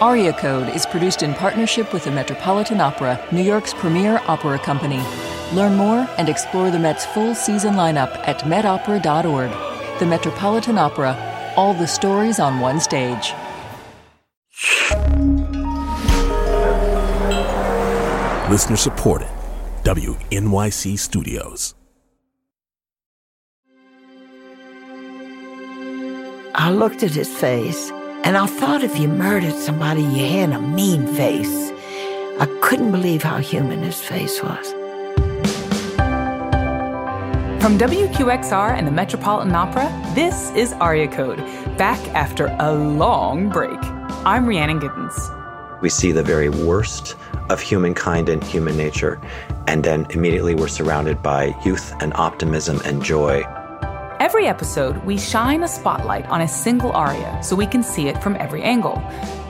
Aria Code is produced in partnership with the Metropolitan Opera, New York's premier opera company. Learn more and explore the Met's full season lineup at metopera.org. The Metropolitan Opera, all the stories on one stage. Listener supported. WNYC Studios. I looked at his face and I thought if you murdered somebody, you had a mean face. I couldn't believe how human his face was. From WQXR and the Metropolitan Opera, this is Aria Code, back after a long break. I'm Rhiannon Giddens. We see the very worst of humankind and human nature, and then immediately we're surrounded by youth and optimism and joy. Every episode, we shine a spotlight on a single aria so we can see it from every angle.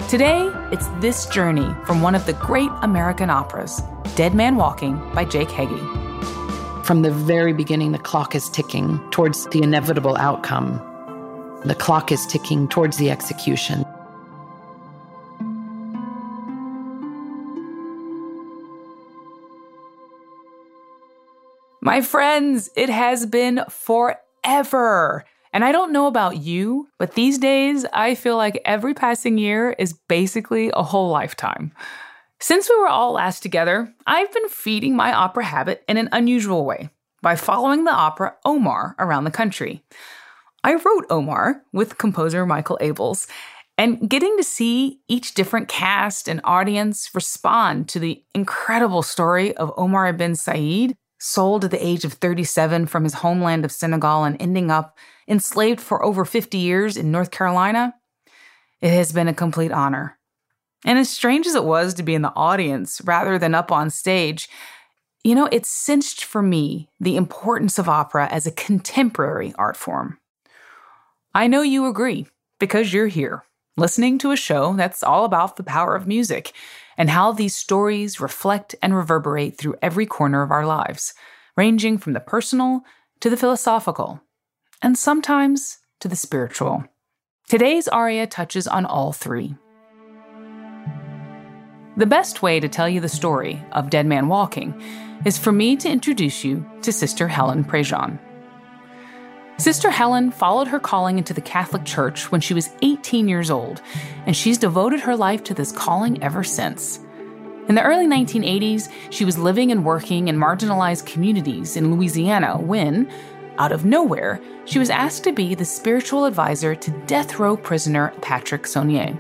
Today, it's this journey from one of the great American operas, Dead Man Walking by Jake Heggie. From the very beginning, the clock is ticking towards the inevitable outcome. The clock is ticking towards the execution. My friends, it has been forever forever. And I don't know about you, but these days I feel like every passing year is basically a whole lifetime. Since we were all last together, I've been feeding my opera habit in an unusual way by following the opera Omar around the country. I wrote Omar with composer Michael Abels, and getting to see each different cast and audience respond to the incredible story of Omar ibn Said sold at the age of 37 from his homeland of Senegal and ending up enslaved for over 50 years in North Carolina, it has been a complete honor. And as strange as it was to be in the audience rather than up on stage, you know, it cinched for me the importance of opera as a contemporary art form. I know you agree because you're here, listening to a show that's all about the power of music and how these stories reflect and reverberate through every corner of our lives, ranging from the personal to the philosophical, and sometimes to the spiritual. Today's aria touches on all three. The best way to tell you the story of Dead Man Walking is for me to introduce you to Sister Helen Prejean. Sister Helen followed her calling into the Catholic Church when she was 18 years old, and she's devoted her life to this calling ever since. In the early 1980s, she was living and working in marginalized communities in Louisiana when, out of nowhere, she was asked to be the spiritual advisor to death row prisoner Patrick Sonnier.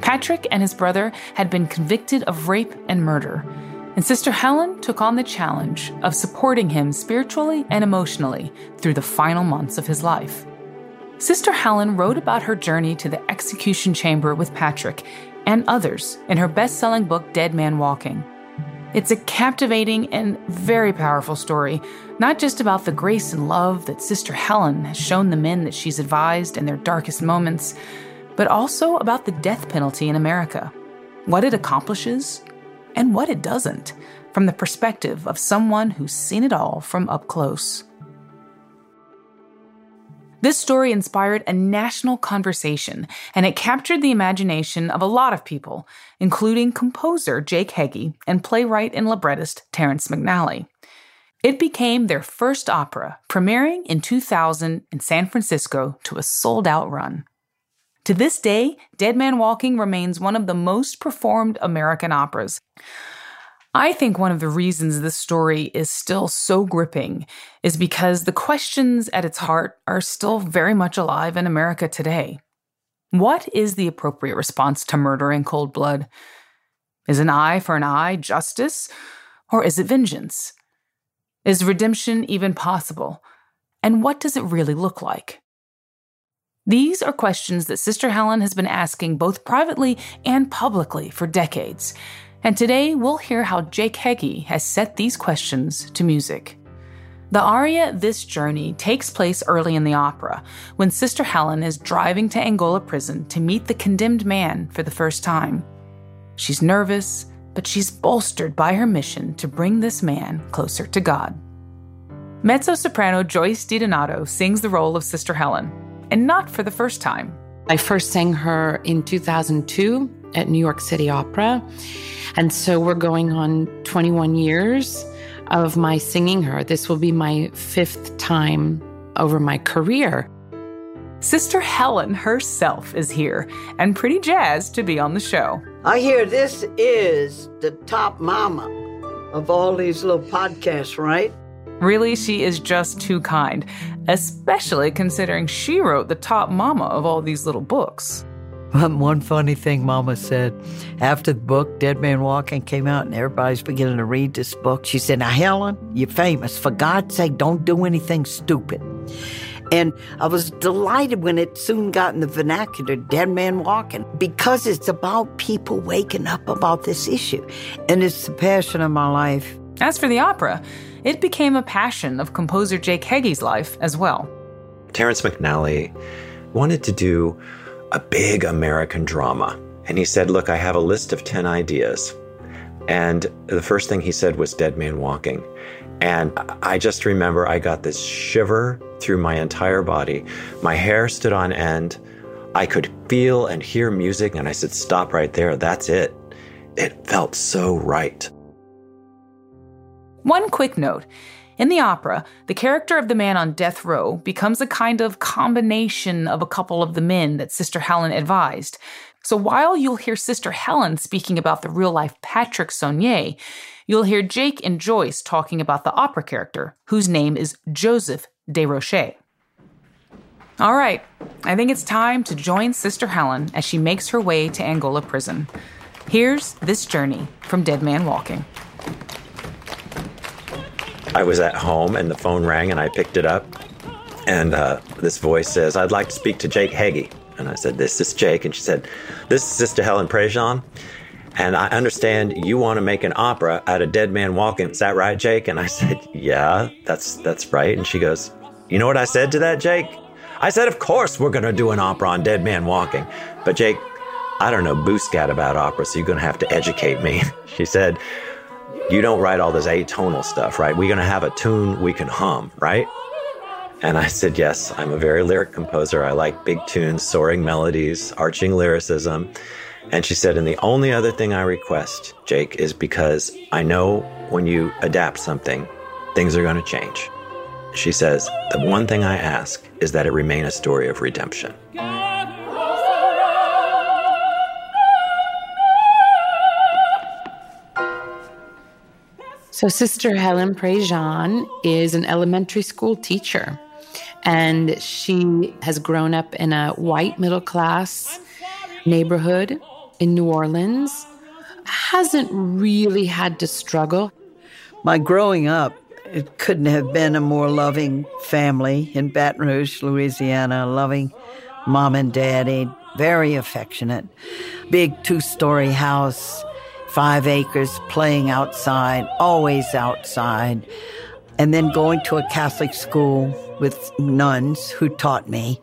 Patrick and his brother had been convicted of rape and murder, and Sister Helen took on the challenge of supporting him spiritually and emotionally through the final months of his life. Sister Helen wrote about her journey to the execution chamber with Patrick and others in her best selling book, Dead Man Walking. It's a captivating and very powerful story, not just about the grace and love that Sister Helen has shown the men that she's advised in their darkest moments, but also about the death penalty in America, what it accomplishes, and what it doesn't, from the perspective of someone who's seen it all from up close. This story inspired a national conversation, and it captured the imagination of a lot of people, including composer Jake Heggie and playwright and librettist Terrence McNally. It became their first opera, premiering in 2000 in San Francisco to a sold out run. To this day, Dead Man Walking remains one of the most performed American operas. I think one of the reasons this story is still so gripping is because the questions at its heart are still very much alive in America today. What is the appropriate response to murder in cold blood? Is an eye for an eye justice, or is it vengeance? Is redemption even possible? And what does it really look like? These are questions that Sister Helen has been asking both privately and publicly for decades. And today we'll hear how Jake Heggie has set these questions to music. The aria This Journey takes place early in the opera, when Sister Helen is driving to Angola prison to meet the condemned man for the first time. She's nervous, but she's bolstered by her mission to bring this man closer to God. Mezzo soprano Joyce DiDonato sings the role of Sister Helen, and not for the first time. I first sang her in 2002 at New York City Opera. And so we're going on 21 years of my singing her. This will be my fifth time over my career. Sister Helen herself is here and pretty jazzed to be on the show. I hear this is the top mama of all these little podcasts, right? Really, she is just too kind, especially considering she wrote the top mama of all these little books. One funny thing Mama said after the book Dead Man Walking came out and everybody's beginning to read this book, she said, Now, Helen, you're famous. For God's sake, don't do anything stupid. And I was delighted when it soon got in the vernacular, Dead Man Walking, because it's about people waking up about this issue. And it's the passion of my life. As for the opera, it became a passion of composer Jake Heggie's life as well. Terrence McNally wanted to do a big American drama. And he said, Look, I have a list of 10 ideas. And the first thing he said was Dead Man Walking. And I just remember I got this shiver through my entire body. My hair stood on end. I could feel and hear music, and I said, Stop right there. That's it. It felt so right. One quick note in the opera, the character of the man on death row becomes a kind of combination of a couple of the men that Sister Helen advised. So while you'll hear Sister Helen speaking about the real life Patrick Sonnier, you'll hear Jake and Joyce talking about the opera character, whose name is Joseph De Rocher. All right, I think it's time to join Sister Helen as she makes her way to Angola prison. Here's this journey from Dead Man Walking. I was at home and the phone rang and I picked it up. And uh, this voice says, I'd like to speak to Jake Heggie. And I said, This is Jake. And she said, This is Sister Helen Prejean. And I understand you want to make an opera out of Dead Man Walking. Is that right, Jake? And I said, Yeah, that's that's right. And she goes, You know what I said to that, Jake? I said, Of course we're gonna do an opera on Dead Man Walking. But Jake, I don't know booscat about opera, so you're gonna have to educate me. she said, You don't write all this atonal stuff, right? We're gonna have a tune we can hum, right? And I said, Yes, I'm a very lyric composer. I like big tunes, soaring melodies, arching lyricism. And she said, And the only other thing I request, Jake, is because I know when you adapt something, things are going to change. She says, The one thing I ask is that it remain a story of redemption. So, Sister Helen Prejean is an elementary school teacher, and she has grown up in a white middle class neighborhood in New Orleans. Hasn't really had to struggle. My growing up, it couldn't have been a more loving family in Baton Rouge, Louisiana, loving mom and daddy, very affectionate. Big two story house, five acres, playing outside, always outside. And then going to a Catholic school with nuns who taught me,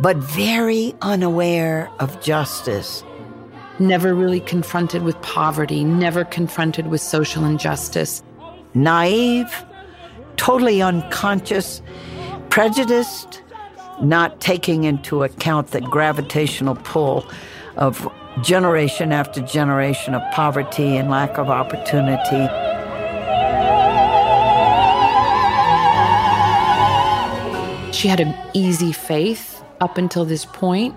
but very unaware of justice. Never really confronted with poverty, never confronted with social injustice. Naive, totally unconscious, prejudiced, not taking into account the gravitational pull of generation after generation of poverty and lack of opportunity. She had an easy faith up until this point,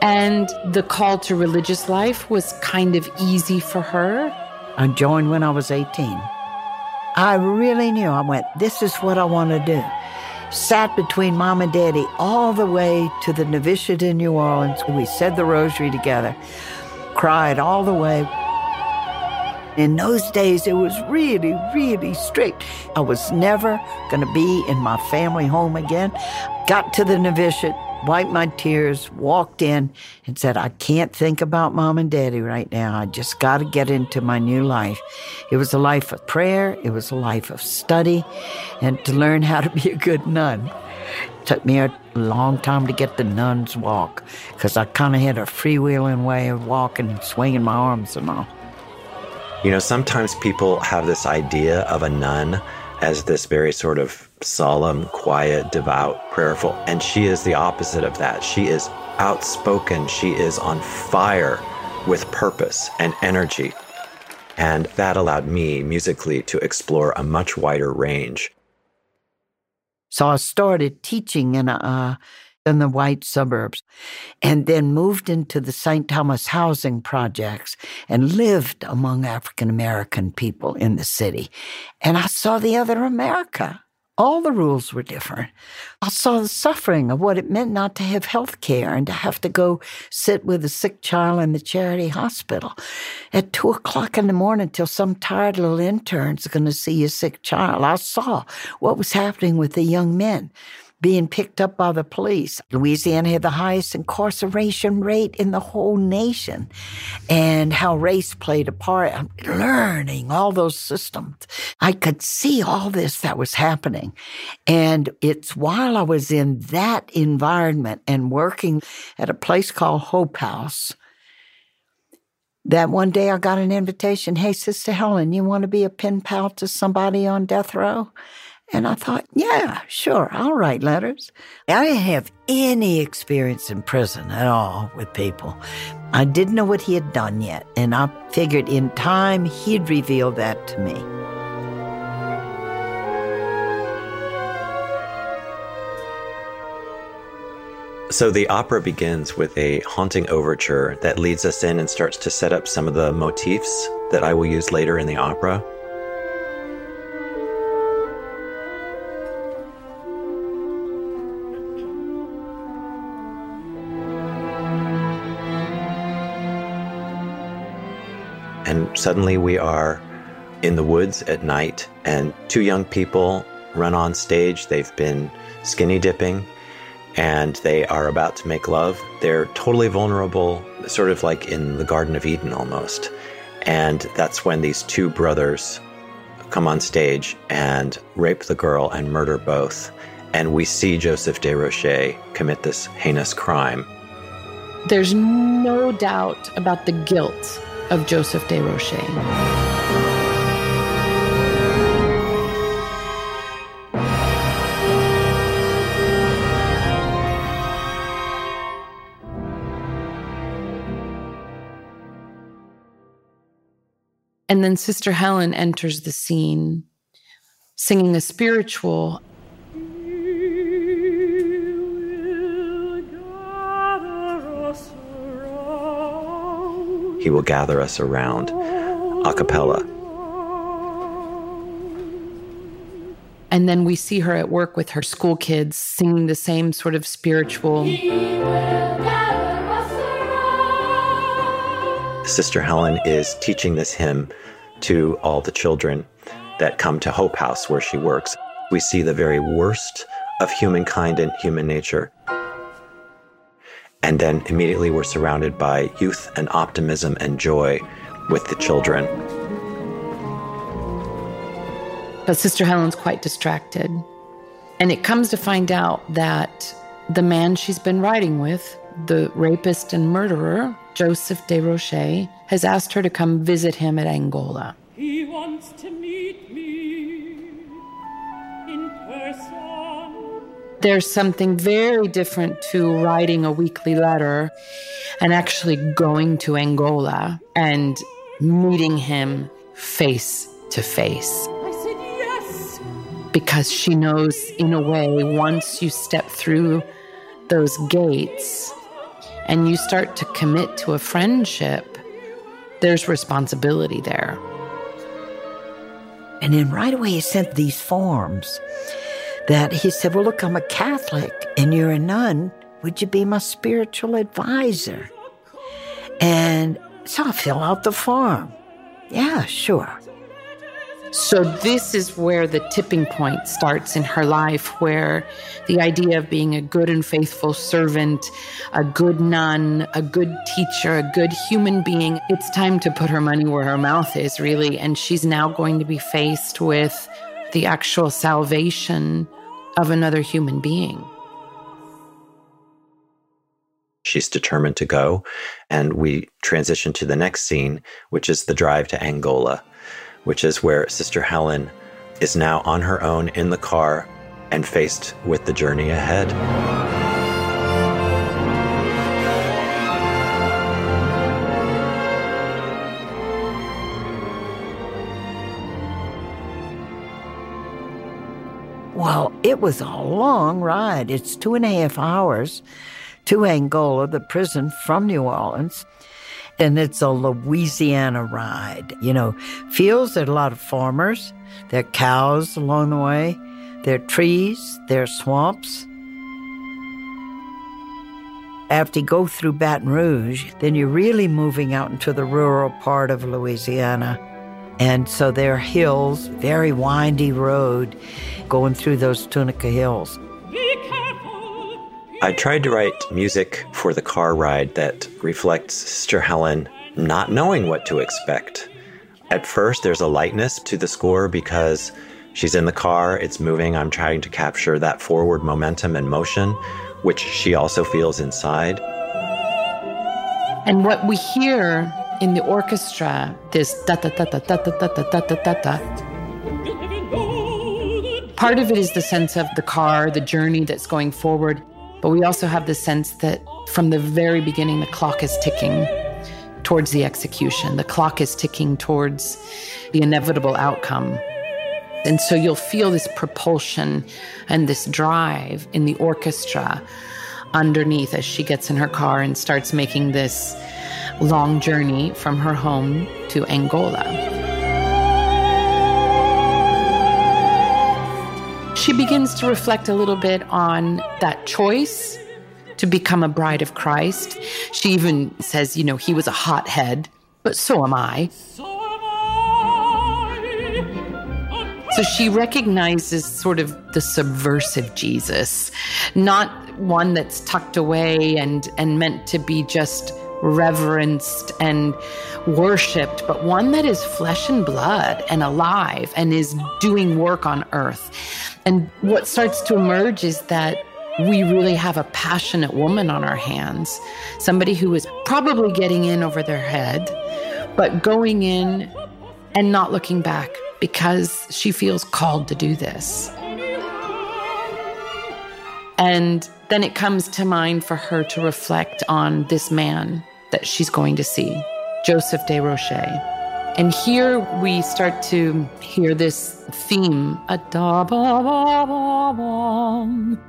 and the call to religious life was kind of easy for her. I joined when I was 18. I really knew. I went, this is what I want to do. Sat between mom and daddy all the way to the novitiate in New Orleans. We said the rosary together, cried all the way. In those days, it was really, really strict. I was never going to be in my family home again. Got to the novitiate, wiped my tears, walked in, and said, I can't think about mom and daddy right now. I just got to get into my new life. It was a life of prayer, it was a life of study, and to learn how to be a good nun. It took me a long time to get the nun's walk because I kind of had a freewheeling way of walking and swinging my arms and all. You know, sometimes people have this idea of a nun as this very sort of solemn, quiet, devout, prayerful, and she is the opposite of that. She is outspoken, she is on fire with purpose and energy. And that allowed me musically to explore a much wider range. So I started teaching in uh, in the white suburbs and then moved into the St. Thomas housing projects and lived among African American people in the city. And I saw the other America. All the rules were different. I saw the suffering of what it meant not to have health care and to have to go sit with a sick child in the charity hospital at two o'clock in the morning till some tired little intern's going to see a sick child. I saw what was happening with the young men being picked up by the police. Louisiana had the highest incarceration rate in the whole nation, and how race played a part. I'm learning all those systems. I could see all this that was happening. And it's while I was in that environment and working at a place called Hope House that one day I got an invitation. Hey, Sister Helen, you want to be a pen pal to somebody on death row? And I thought, yeah, sure, I'll write letters. I didn't have any experience in prison at all with people. I didn't know what he had done yet, and I figured in time he'd reveal that to me. So the opera begins with a haunting overture that leads us in and starts to set up some of the motifs that I will use later in the opera. And suddenly we are in the woods at night, and two young people run on stage. They've been skinny dipping and they are about to make love. They're totally vulnerable, sort of like in the Garden of Eden almost. And that's when these two brothers come on stage and rape the girl and murder both. And we see Joseph De Rocher commit this heinous crime. There's no doubt about the guilt of Joseph de Desrochers. And then Sister Helen enters the scene singing a spiritual He will gather us around. A cappella. And then we see her at work with her school kids singing the same sort of spiritual. Sister Helen is teaching this hymn to all the children that come to Hope House where she works. We see the very worst of humankind and human nature. And then immediately we're surrounded by youth and optimism and joy with the children. But Sister Helen's quite distracted. And it comes to find out that the man she's been riding with, the rapist and murderer, Joseph De Rocher, has asked her to come visit him at Angola. He wants to meet me There's something very different to writing a weekly letter and actually going to Angola and meeting him face to face. I said yes. Because she knows, in a way, once you step through those gates and you start to commit to a friendship, there's responsibility there. And then right away he sent these forms that he said, Well, look, I'm a Catholic and you're a nun. Would you be my spiritual advisor? And so I fill out the form. Yeah, sure. So, this is where the tipping point starts in her life, where the idea of being a good and faithful servant, a good nun, a good teacher, a good human being, it's time to put her money where her mouth is, really. And she's now going to be faced with the actual salvation of another human being. She's determined to go, and we transition to the next scene, which is the drive to Angola, which is where Sister Helen is now on her own in the car and faced with the journey ahead. It was a long ride. It's two and a half hours to Angola, the prison from New Orleans. And it's a Louisiana ride. You know, fields, there are a lot of farmers. There are cows along the way. There are trees. There are swamps. After you go through Baton Rouge, then you're really moving out into the rural part of Louisiana. And so there are hills, very windy road going through those Tunica Hills. I tried to write music for the car ride that reflects Sister Helen not knowing what to expect. At first, there's a lightness to the score because she's in the car, it's moving. I'm trying to capture that forward momentum and motion, which she also feels inside. And what we hear in the orchestra, this da da da da da da da da da da da. Part of it is the sense of the car, the journey that's going forward. But we also have the sense that from the very beginning, the clock is ticking towards the execution. The clock is ticking towards the inevitable outcome. And so you'll feel this propulsion and this drive in the orchestra underneath as she gets in her car and starts making this long journey from her home to Angola. She begins to reflect a little bit on that choice to become a bride of Christ. She even says, you know, he was a hothead, but so am I. So she recognizes sort of the subversive Jesus, not one that's tucked away and, and meant to be just reverenced and worshiped, but one that is flesh and blood and alive and is doing work on earth. And what starts to emerge is that we really have a passionate woman on our hands, somebody who is probably getting in over their head, but going in and not looking back because she feels called to do this. And then it comes to mind for her to reflect on this man that she's going to see, Joseph De Rocher. And here we start to hear this theme.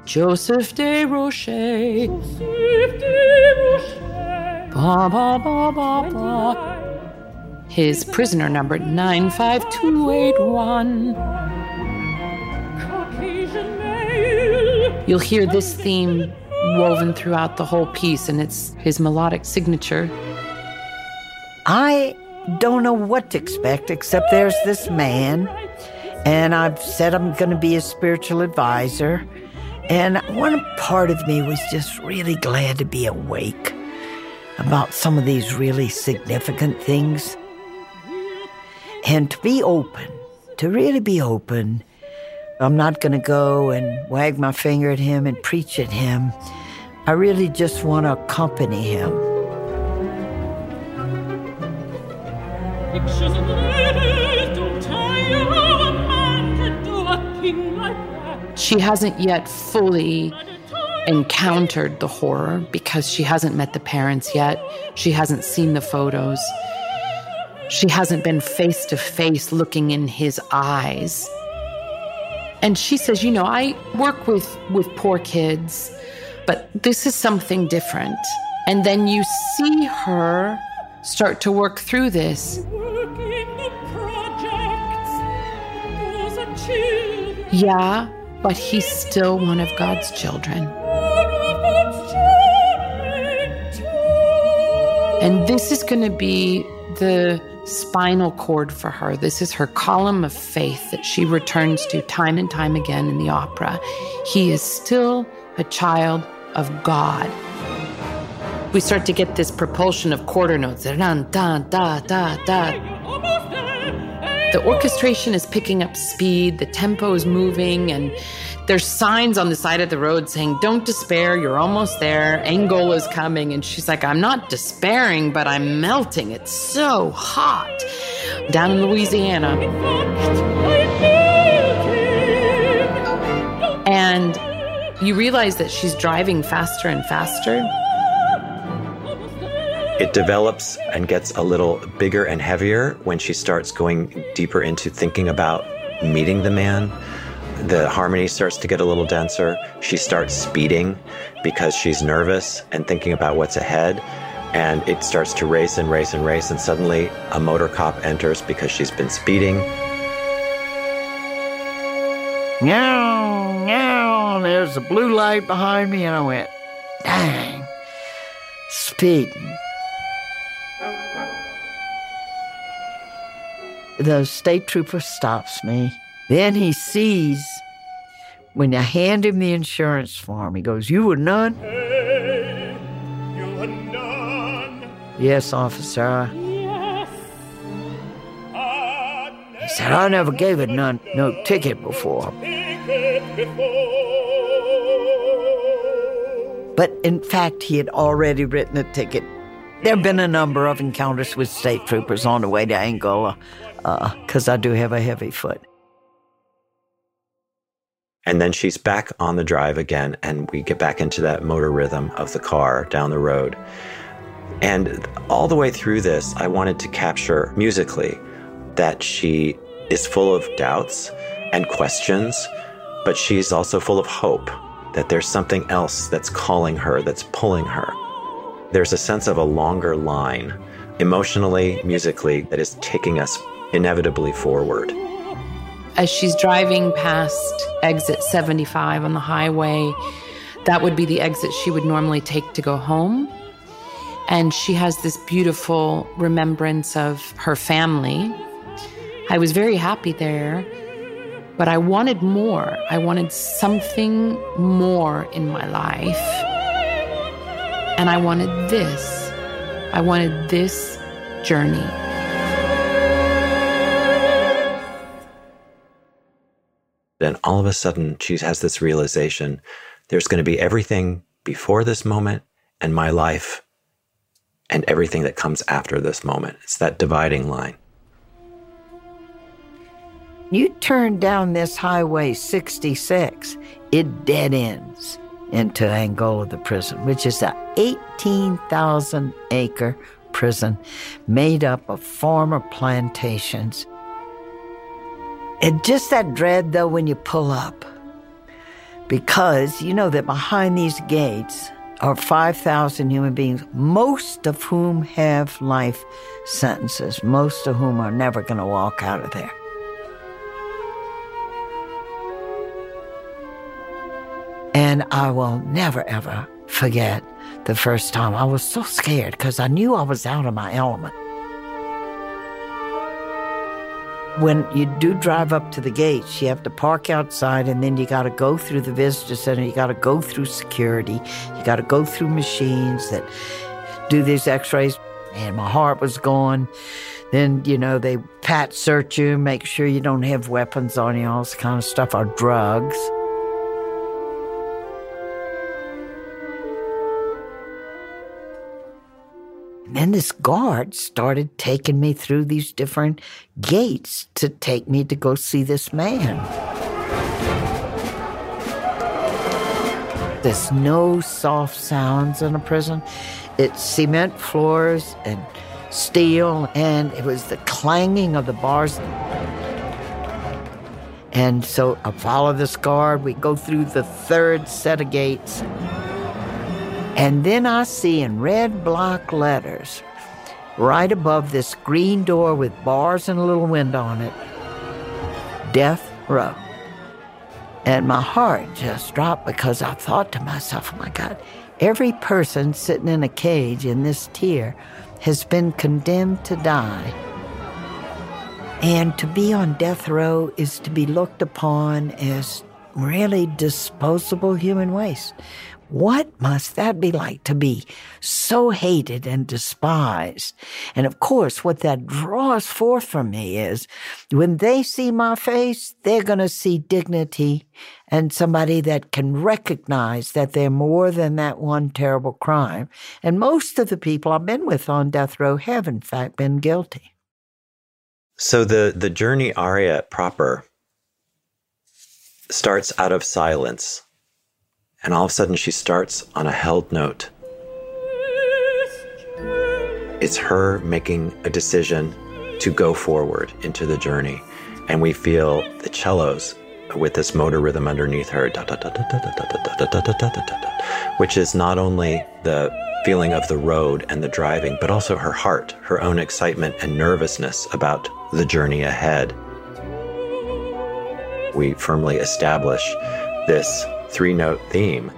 Joseph De Rocher. Ba, ba, ba, ba, ba. His prisoner number 95281. You'll hear this theme woven throughout the whole piece, and it's his melodic signature. I don't know what to expect, except there's this man, and I've said I'm going to be a spiritual advisor. And one part of me was just really glad to be awake about some of these really significant things. And to be open, to really be open. I'm not going to go and wag my finger at him and preach at him. I really just want to accompany him. She hasn't yet fully encountered the horror because she hasn't met the parents yet. She hasn't seen the photos. She hasn't been face to face looking in his eyes. And she says, You know, I work with, with poor kids, but this is something different. And then you see her start to work through this. Yeah, but he's still one of God's children. And this is going to be the spinal cord for her. This is her column of faith that she returns to time and time again in the opera. He is still a child of God. We start to get this propulsion of quarter notes. Da, da, da. The orchestration is picking up speed, the tempo is moving, and there's signs on the side of the road saying, Don't despair, you're almost there. Angola's coming. And she's like, I'm not despairing, but I'm melting. It's so hot down in Louisiana. And you realize that she's driving faster and faster. It develops and gets a little bigger and heavier when she starts going deeper into thinking about meeting the man the harmony starts to get a little denser. She starts speeding because she's nervous and thinking about what's ahead. And it starts to race and race and race. And suddenly a motor cop enters because she's been speeding. Meow, meow. There's a blue light behind me, and I went, dang, speeding. The state trooper stops me. Then he sees when I hand him the insurance form, he goes, You were nun? Hey, you were nun. Yes, officer. Said, I never gave it nun, no ticket before. But in fact, he had already written a ticket. There have been a number of encounters with state troopers on the way to Angola, uh, because I do have a heavy foot. And then she's back on the drive again, and we get back into that motor rhythm of the car down the road. And all the way through this, I wanted to capture musically that she is full of doubts and questions, but she's also full of hope that there's something else that's calling her, that's pulling her. There's a sense of a longer line, emotionally, musically, that is taking us inevitably forward. As she's driving past exit 75 on the highway, that would be the exit she would normally take to go home. And she has this beautiful remembrance of her family. I was very happy there, but I wanted more. I wanted something more in my life. And I wanted this. I wanted this journey. Then all of a sudden, she has this realization there's going to be everything before this moment and my life, and everything that comes after this moment. It's that dividing line. You turn down this highway 66, it dead ends into Angola, the prison, which is a 18,000 acre prison made up of former plantations. And just that dread, though, when you pull up, because you know that behind these gates are 5,000 human beings, most of whom have life sentences, most of whom are never going to walk out of there. And I will never, ever forget the first time. I was so scared because I knew I was out of my element. When you do drive up to the gates, you have to park outside and then you got to go through the visitor center. You got to go through security. You got to go through machines that do these x rays. And my heart was going. Then, you know, they pat search you, make sure you don't have weapons on you, all this kind of stuff, or drugs. Then this guard started taking me through these different gates to take me to go see this man. There's no soft sounds in a prison. It's cement floors and steel, and it was the clanging of the bars. And so I follow this guard. We go through the third set of gates. And then I see in red block letters, right above this green door with bars and a little window on it, Death Row. And my heart just dropped because I thought to myself, oh my God, every person sitting in a cage in this tier has been condemned to die. And to be on death row is to be looked upon as really disposable human waste. What must that be like to be so hated and despised? And of course, what that draws forth from me is when they see my face, they're going to see dignity and somebody that can recognize that they're more than that one terrible crime. And most of the people I've been with on death row have, in fact, been guilty. So the the journey aria proper starts out of silence, and all of a sudden she starts on a held note. It's her making a decision to go forward into the journey, and we feel the cellos with this motor rhythm underneath her, which is not only the feeling of the road and the driving, but also her heart, her own excitement and nervousness about the journey ahead. We firmly establish this three note theme.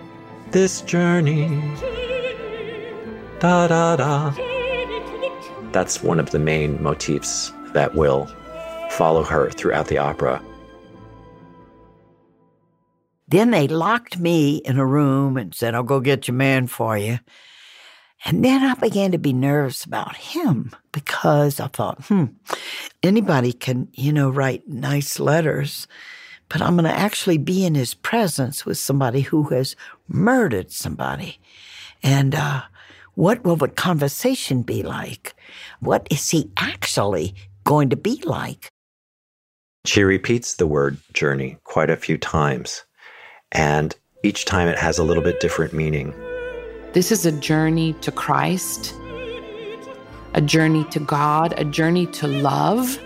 This journey. Da da da. That's one of the main motifs that will follow her throughout the opera. Then they locked me in a room and said, I'll go get your man for you. And then I began to be nervous about him because I thought, hmm, anybody can, you know, write nice letters, but I'm going to actually be in his presence with somebody who has murdered somebody. And uh, what will the conversation be like? What is he actually going to be like? She repeats the word journey quite a few times, and each time it has a little bit different meaning. This is a journey to Christ, a journey to God, a journey to love.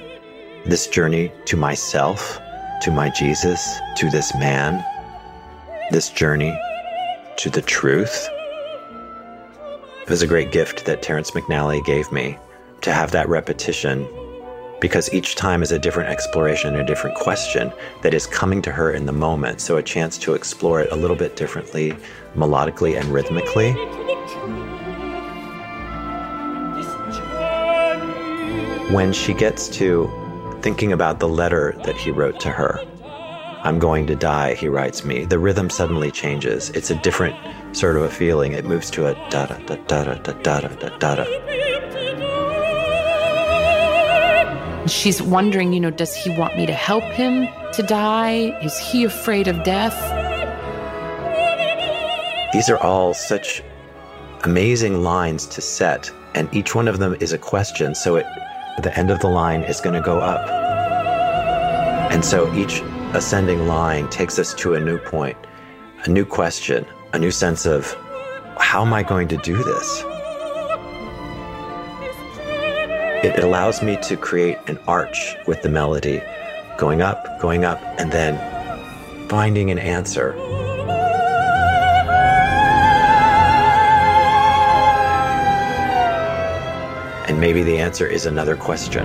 This journey to myself, to my Jesus, to this man, this journey to the truth. It was a great gift that Terrence McNally gave me to have that repetition because each time is a different exploration, a different question that is coming to her in the moment. So, a chance to explore it a little bit differently, melodically and rhythmically. When she gets to thinking about the letter that he wrote to her, I'm going to die, he writes me, the rhythm suddenly changes. It's a different sort of a feeling. It moves to a da da da da da da da da da da. She's wondering, you know, does he want me to help him to die? Is he afraid of death? These are all such amazing lines to set, and each one of them is a question. So it, the end of the line is going to go up. And so each ascending line takes us to a new point, a new question, a new sense of how am I going to do this? It allows me to create an arch with the melody, going up, going up, and then finding an answer. Maybe the answer is another question.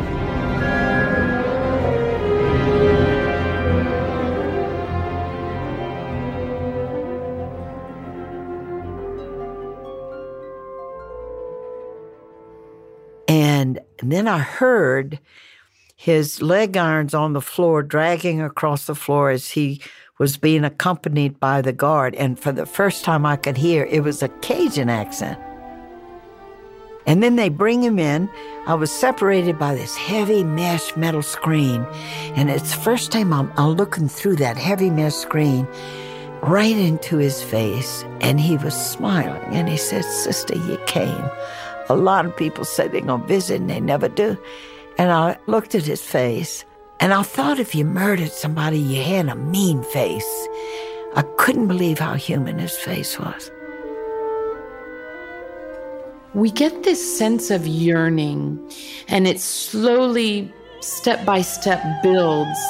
And then I heard his leg irons on the floor dragging across the floor as he was being accompanied by the guard. And for the first time I could hear, it was a Cajun accent. And then they bring him in. I was separated by this heavy mesh metal screen. And it's the first time I'm, I'm looking through that heavy mesh screen right into his face. And he was smiling. And he said, Sister, you came. A lot of people say they're going to visit and they never do. And I looked at his face and I thought if you murdered somebody, you had a mean face. I couldn't believe how human his face was. We get this sense of yearning, and it slowly, step by step, builds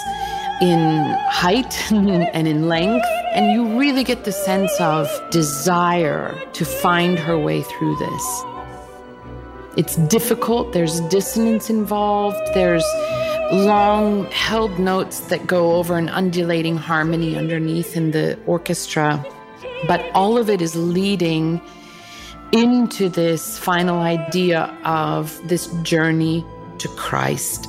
in height and in length. And you really get the sense of desire to find her way through this. It's difficult, there's dissonance involved, there's long held notes that go over an undulating harmony underneath in the orchestra. But all of it is leading into this final idea of this journey to Christ.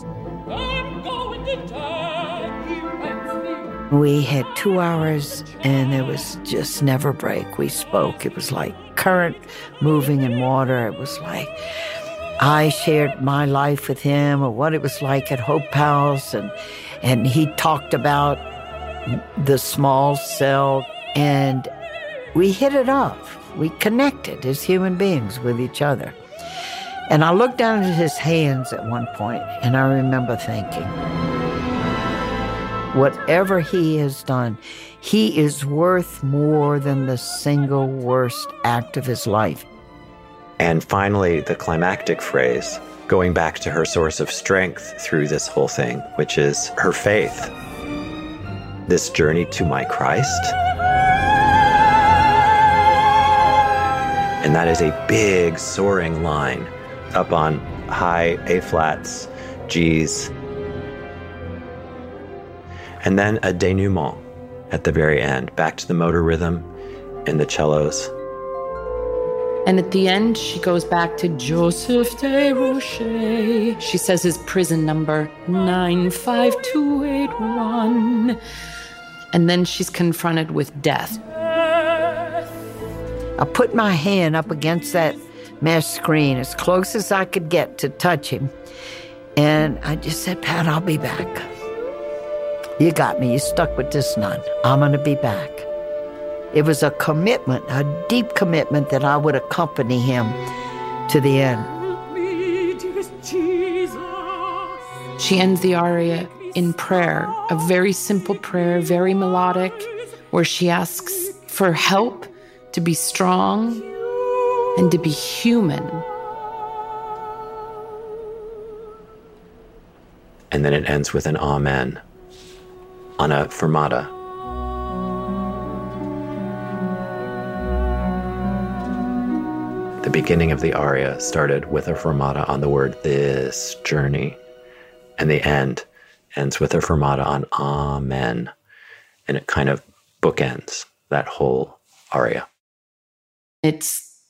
We had two hours and there was just never break. We spoke. It was like current moving in water. It was like I shared my life with him or what it was like at Hope House and and he talked about the small cell and we hit it off. We connected as human beings with each other. And I looked down at his hands at one point and I remember thinking, whatever he has done, he is worth more than the single worst act of his life. And finally, the climactic phrase, going back to her source of strength through this whole thing, which is her faith. this journey to my Christ. And that is a big soaring line up on high A flats, G's. And then a denouement at the very end, back to the motor rhythm and the cellos. And at the end, she goes back to Joseph de Rocher. She says his prison number 95281. And then she's confronted with death. I put my hand up against that mesh screen as close as I could get to touch him. And I just said, Pat, I'll be back. You got me. You stuck with this nun. I'm going to be back. It was a commitment, a deep commitment that I would accompany him to the end. She ends the aria in prayer, a very simple prayer, very melodic, where she asks for help to be strong and to be human. And then it ends with an amen on a fermata. The beginning of the aria started with a fermata on the word this journey, and the end ends with a fermata on amen. And it kind of bookends that whole aria. It's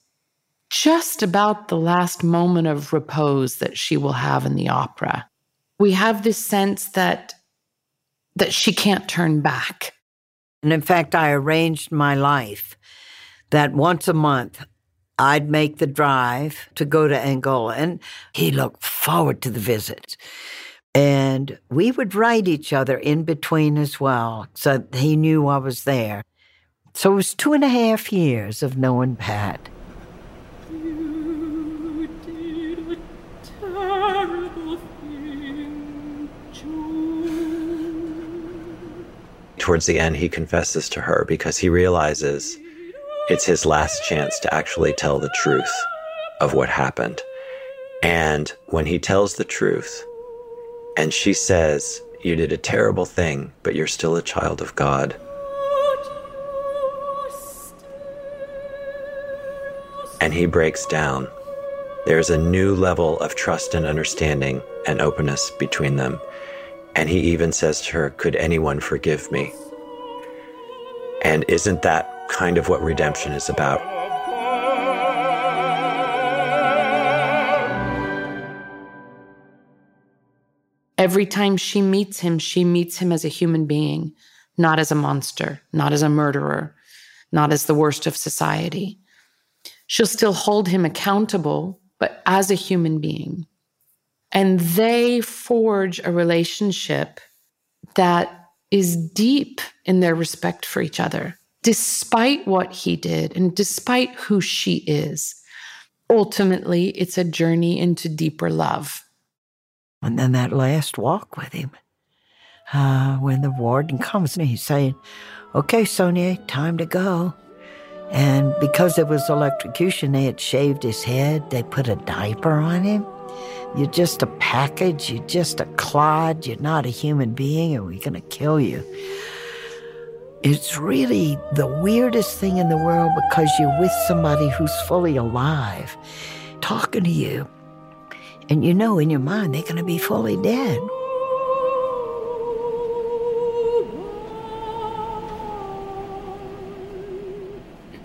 just about the last moment of repose that she will have in the opera. We have this sense that that she can't turn back. And in fact, I arranged my life that once a month I'd make the drive to go to Angola. And he looked forward to the visit. And we would write each other in between as well. So he knew I was there. So it was two and a half years of knowing Pat. Towards the end, he confesses to her because he realizes it's his last chance to actually tell the truth of what happened. And when he tells the truth, and she says, You did a terrible thing, but you're still a child of God. And he breaks down. There's a new level of trust and understanding and openness between them. And he even says to her, Could anyone forgive me? And isn't that kind of what redemption is about? Every time she meets him, she meets him as a human being, not as a monster, not as a murderer, not as the worst of society. She'll still hold him accountable, but as a human being. And they forge a relationship that is deep in their respect for each other, despite what he did and despite who she is. Ultimately, it's a journey into deeper love. And then that last walk with him, uh, when the warden comes and he's saying, Okay, Sonnier, time to go. And because it was electrocution, they had shaved his head, they put a diaper on him. You're just a package, you're just a clod, you're not a human being, and we're going to kill you. It's really the weirdest thing in the world because you're with somebody who's fully alive, talking to you. And you know in your mind they're going to be fully dead.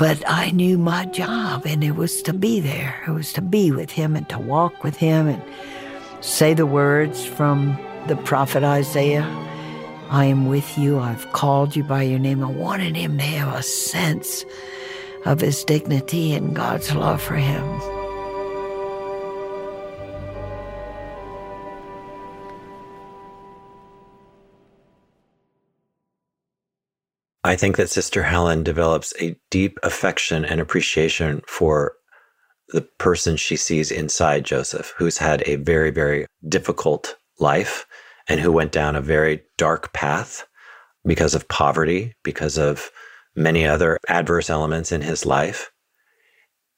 But I knew my job, and it was to be there. It was to be with him and to walk with him and say the words from the prophet Isaiah I am with you. I've called you by your name. I wanted him to have a sense of his dignity and God's love for him. I think that Sister Helen develops a deep affection and appreciation for the person she sees inside Joseph, who's had a very, very difficult life and who went down a very dark path because of poverty, because of many other adverse elements in his life.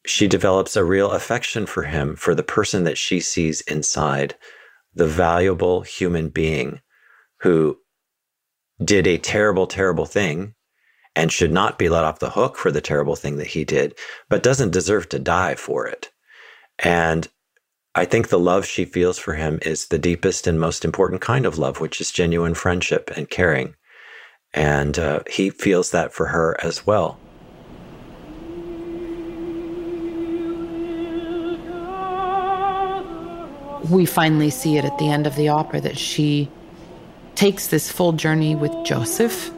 She develops a real affection for him, for the person that she sees inside, the valuable human being who did a terrible, terrible thing and should not be let off the hook for the terrible thing that he did, but doesn't deserve to die for it. And I think the love she feels for him is the deepest and most important kind of love, which is genuine friendship and caring. And uh, he feels that for her as well. We finally see it at the end of the opera that she takes this full journey with Joseph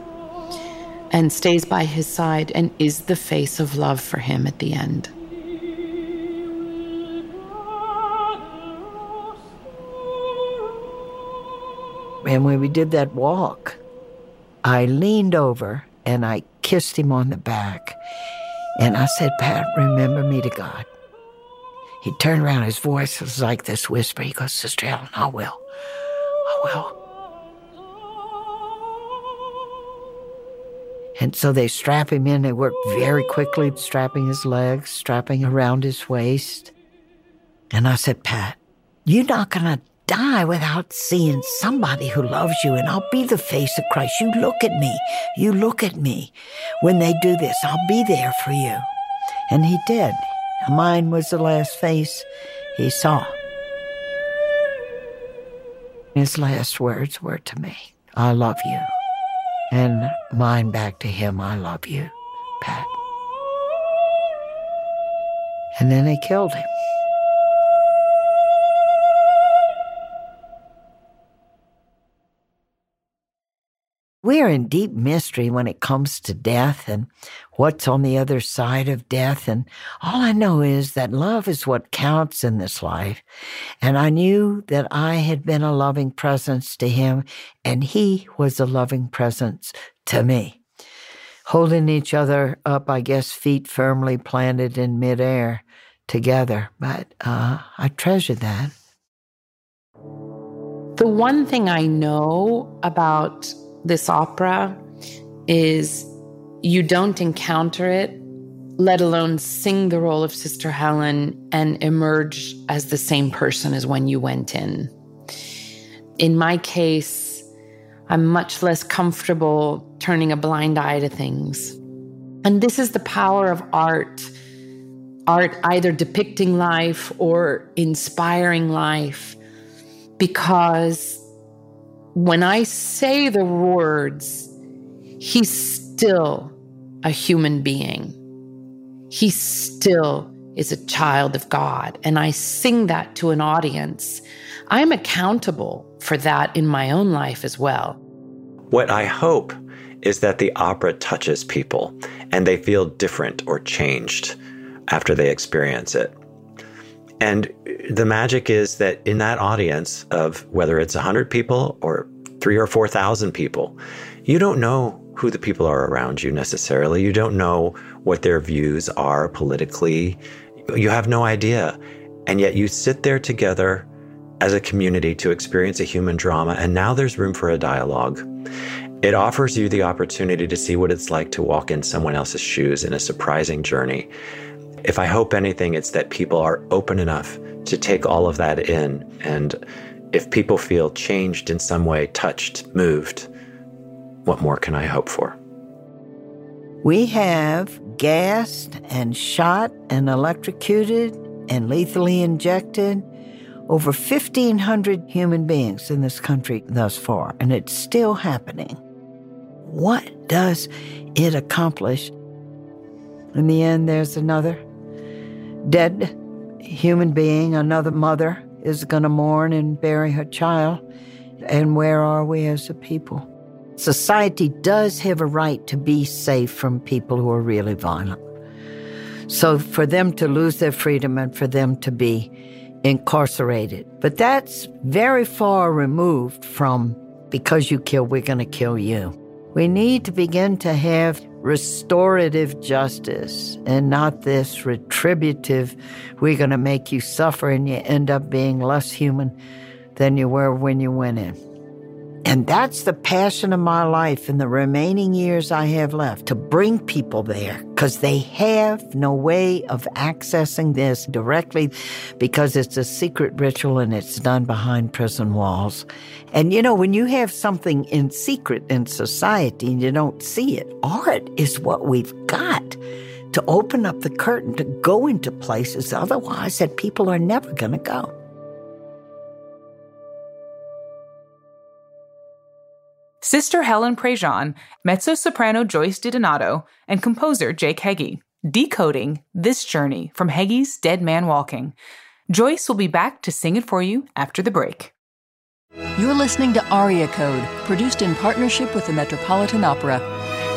and stays by his side and is the face of love for him at the end. And when we did that walk, I leaned over and I kissed him on the back. And I said, Pat, remember me to God. He turned around, his voice was like this whisper. He goes, Sister Helen, I will. I will. And so they strap him in. They work very quickly, strapping his legs, strapping around his waist. And I said, Pat, you're not going to die without seeing somebody who loves you, and I'll be the face of Christ. You look at me. You look at me. When they do this, I'll be there for you. And he did. Mine was the last face he saw. His last words were to me, I love you. And mine back to him, I love you, Pat. And then they killed him. We're in deep mystery when it comes to death and what's on the other side of death. And all I know is that love is what counts in this life. And I knew that I had been a loving presence to him, and he was a loving presence to me. Holding each other up, I guess, feet firmly planted in midair together. But uh, I treasure that. The one thing I know about this opera is you don't encounter it, let alone sing the role of Sister Helen and emerge as the same person as when you went in. In my case, I'm much less comfortable turning a blind eye to things. And this is the power of art art either depicting life or inspiring life because when I say the words, he's still a human being. He still is a child of God. And I sing that to an audience. I'm accountable for that in my own life as well. What I hope is that the opera touches people and they feel different or changed after they experience it. And the magic is that in that audience of whether it's 100 people or three or 4,000 people, you don't know who the people are around you necessarily. You don't know what their views are politically. You have no idea. And yet you sit there together as a community to experience a human drama. And now there's room for a dialogue. It offers you the opportunity to see what it's like to walk in someone else's shoes in a surprising journey. If I hope anything, it's that people are open enough to take all of that in. And if people feel changed in some way, touched, moved, what more can I hope for? We have gassed and shot and electrocuted and lethally injected over 1,500 human beings in this country thus far, and it's still happening. What does it accomplish? In the end, there's another dead human being, another mother is going to mourn and bury her child. And where are we as a people? Society does have a right to be safe from people who are really violent. So for them to lose their freedom and for them to be incarcerated. But that's very far removed from because you kill, we're going to kill you. We need to begin to have restorative justice and not this retributive, we're going to make you suffer and you end up being less human than you were when you went in. And that's the passion of my life in the remaining years I have left to bring people there because they have no way of accessing this directly because it's a secret ritual and it's done behind prison walls. And you know, when you have something in secret in society and you don't see it, art is what we've got to open up the curtain to go into places otherwise that people are never going to go. Sister Helen Prejean, mezzo soprano Joyce DiDonato, and composer Jake Heggie, decoding this journey from Heggie's Dead Man Walking. Joyce will be back to sing it for you after the break. You're listening to Aria Code, produced in partnership with the Metropolitan Opera.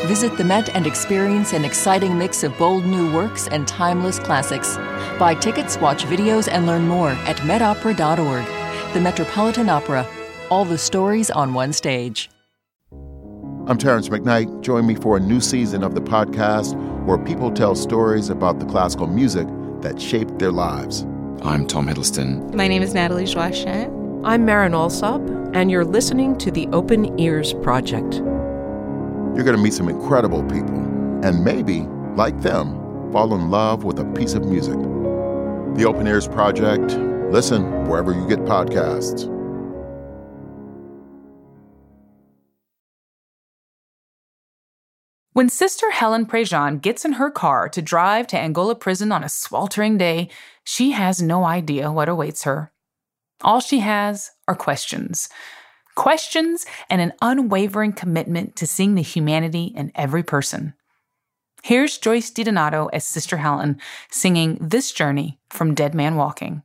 Visit the Met and experience an exciting mix of bold new works and timeless classics. Buy tickets, watch videos, and learn more at metopera.org. The Metropolitan Opera. All the stories on one stage. I'm Terrance McKnight. Join me for a new season of the podcast where people tell stories about the classical music that shaped their lives. I'm Tom Hiddleston. My name is Natalie Joachim. I'm Marin Alsop, and you're listening to the Open Ears Project. You're going to meet some incredible people, and maybe, like them, fall in love with a piece of music. The Open Ears Project. Listen wherever you get podcasts. When Sister Helen Prejean gets in her car to drive to Angola prison on a sweltering day, she has no idea what awaits her. All she has are questions. Questions and an unwavering commitment to seeing the humanity in every person. Here's Joyce DiDonato as Sister Helen singing This Journey from Dead Man Walking.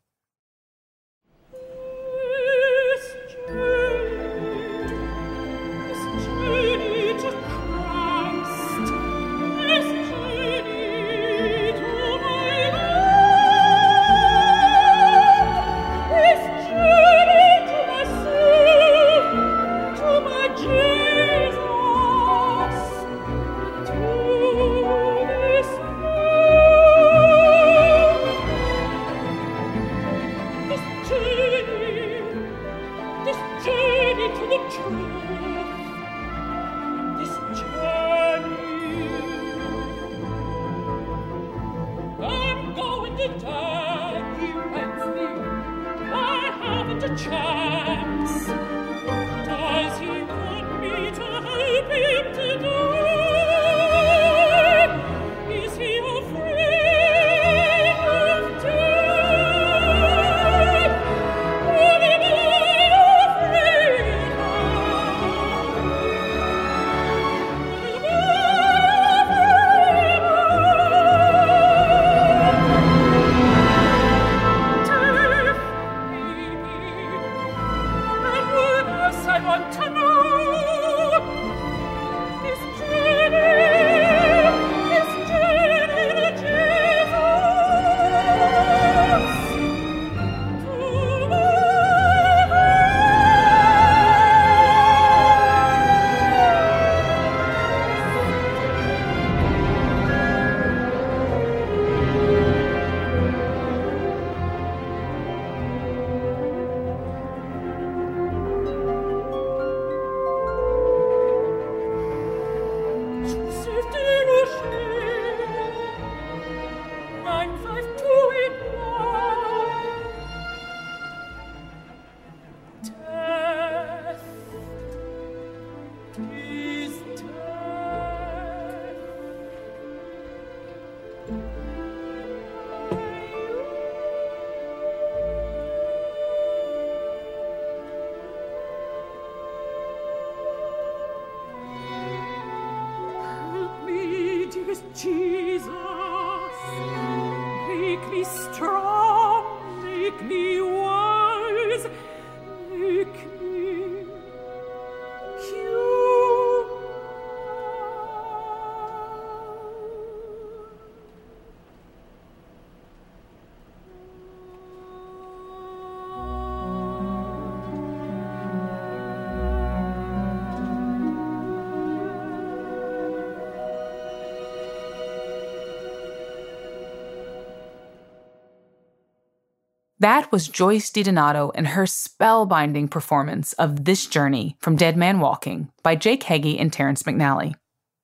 That was Joyce DiDonato and her spellbinding performance of This Journey from Dead Man Walking by Jake Heggie and Terrence McNally.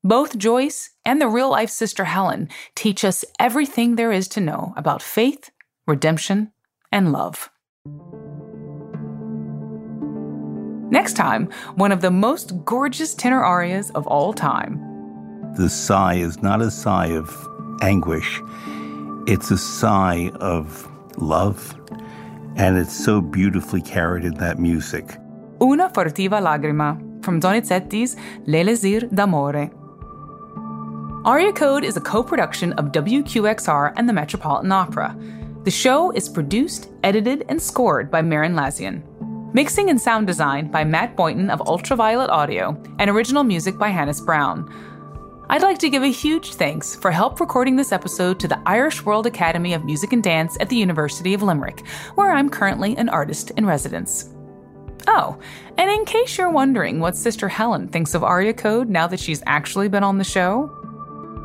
Both Joyce and the real life sister Helen teach us everything there is to know about faith, redemption, and love. Next time, one of the most gorgeous tenor arias of all time. The sigh is not a sigh of anguish, it's a sigh of love, and it's so beautifully carried in that music. Una furtiva lagrima from Donizetti's L'Elisir d'Amore. Aria Code is a co production of WQXR and the Metropolitan Opera. The show is produced, edited, and scored by Merrin Lazyan. Mixing and sound design by Matt Boynton of Ultraviolet Audio, and original music by Hannis Brown. I'd like to give a huge thanks for help recording this episode to the Irish World Academy of Music and Dance at the University of Limerick, where I'm currently an artist in residence. Oh, and in case you're wondering what Sister Helen thinks of Aria Code now that she's actually been on the show,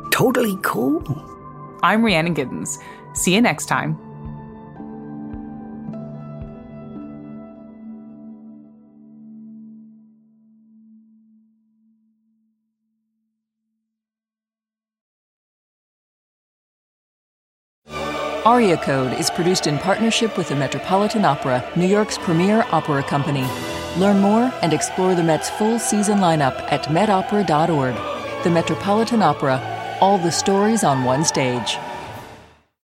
totally cool. I'm Rhiannon Giddens. See you next time. Aria Code is produced in partnership with the Metropolitan Opera, New York's premier opera company. Learn more and explore the Met's full season lineup at metopera.org. The Metropolitan Opera, all the stories on one stage.